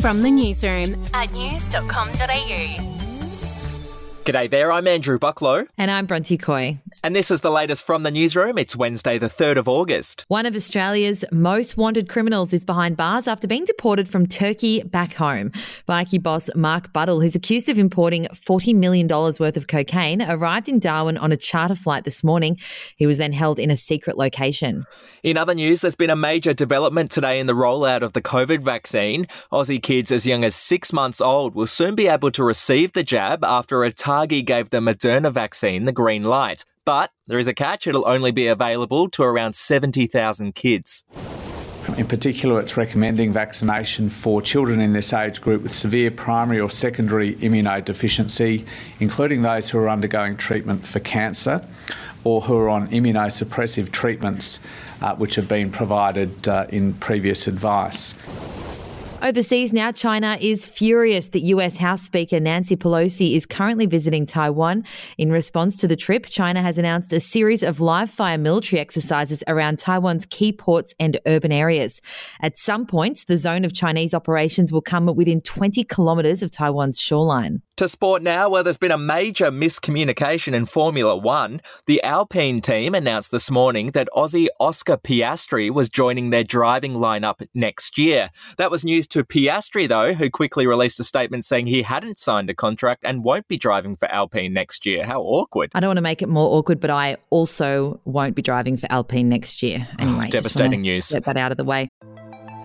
From the newsroom at news.com.au. G'day there, I'm Andrew Bucklow. And I'm Bronte Coy. And this is the latest from the newsroom. It's Wednesday, the 3rd of August. One of Australia's most wanted criminals is behind bars after being deported from Turkey back home. Bikie boss Mark Buttle, who's accused of importing $40 million worth of cocaine, arrived in Darwin on a charter flight this morning. He was then held in a secret location. In other news, there's been a major development today in the rollout of the COVID vaccine. Aussie kids as young as six months old will soon be able to receive the jab after a ATAGI gave the Moderna vaccine the green light. But there is a catch, it'll only be available to around 70,000 kids. In particular, it's recommending vaccination for children in this age group with severe primary or secondary immunodeficiency, including those who are undergoing treatment for cancer or who are on immunosuppressive treatments uh, which have been provided uh, in previous advice. Overseas now, China is furious that US House Speaker Nancy Pelosi is currently visiting Taiwan. In response to the trip, China has announced a series of live fire military exercises around Taiwan's key ports and urban areas. At some points, the zone of Chinese operations will come within 20 kilometres of Taiwan's shoreline. To sport now, where there's been a major miscommunication in Formula One. The Alpine team announced this morning that Aussie Oscar Piastri was joining their driving lineup next year. That was news to Piastri, though, who quickly released a statement saying he hadn't signed a contract and won't be driving for Alpine next year. How awkward. I don't want to make it more awkward, but I also won't be driving for Alpine next year. Anyway, ah, devastating news. Get that out of the way.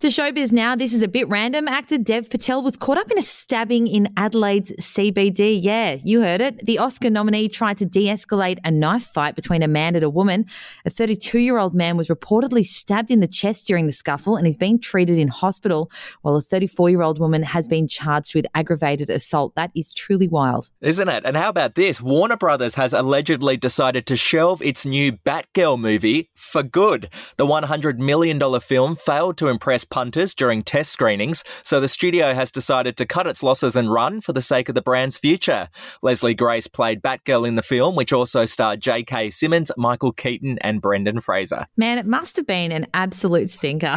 To showbiz now, this is a bit random. Actor Dev Patel was caught up in a stabbing in Adelaide's CBD. Yeah, you heard it. The Oscar nominee tried to de escalate a knife fight between a man and a woman. A 32 year old man was reportedly stabbed in the chest during the scuffle and is being treated in hospital, while a 34 year old woman has been charged with aggravated assault. That is truly wild. Isn't it? And how about this? Warner Brothers has allegedly decided to shelve its new Batgirl movie for good. The $100 million film failed to impress punters during test screenings, so the studio has decided to cut its losses and run for the sake of the brand's future. Leslie Grace played Batgirl in the film, which also starred J.K. Simmons, Michael Keaton, and Brendan Fraser. Man, it must have been an absolute stinker.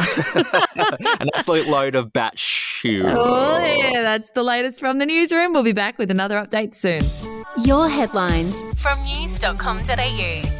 An absolute load of bat shoe. oh, yeah, that's the latest from the newsroom. We'll be back with another update soon. Your headlines from news.com.au.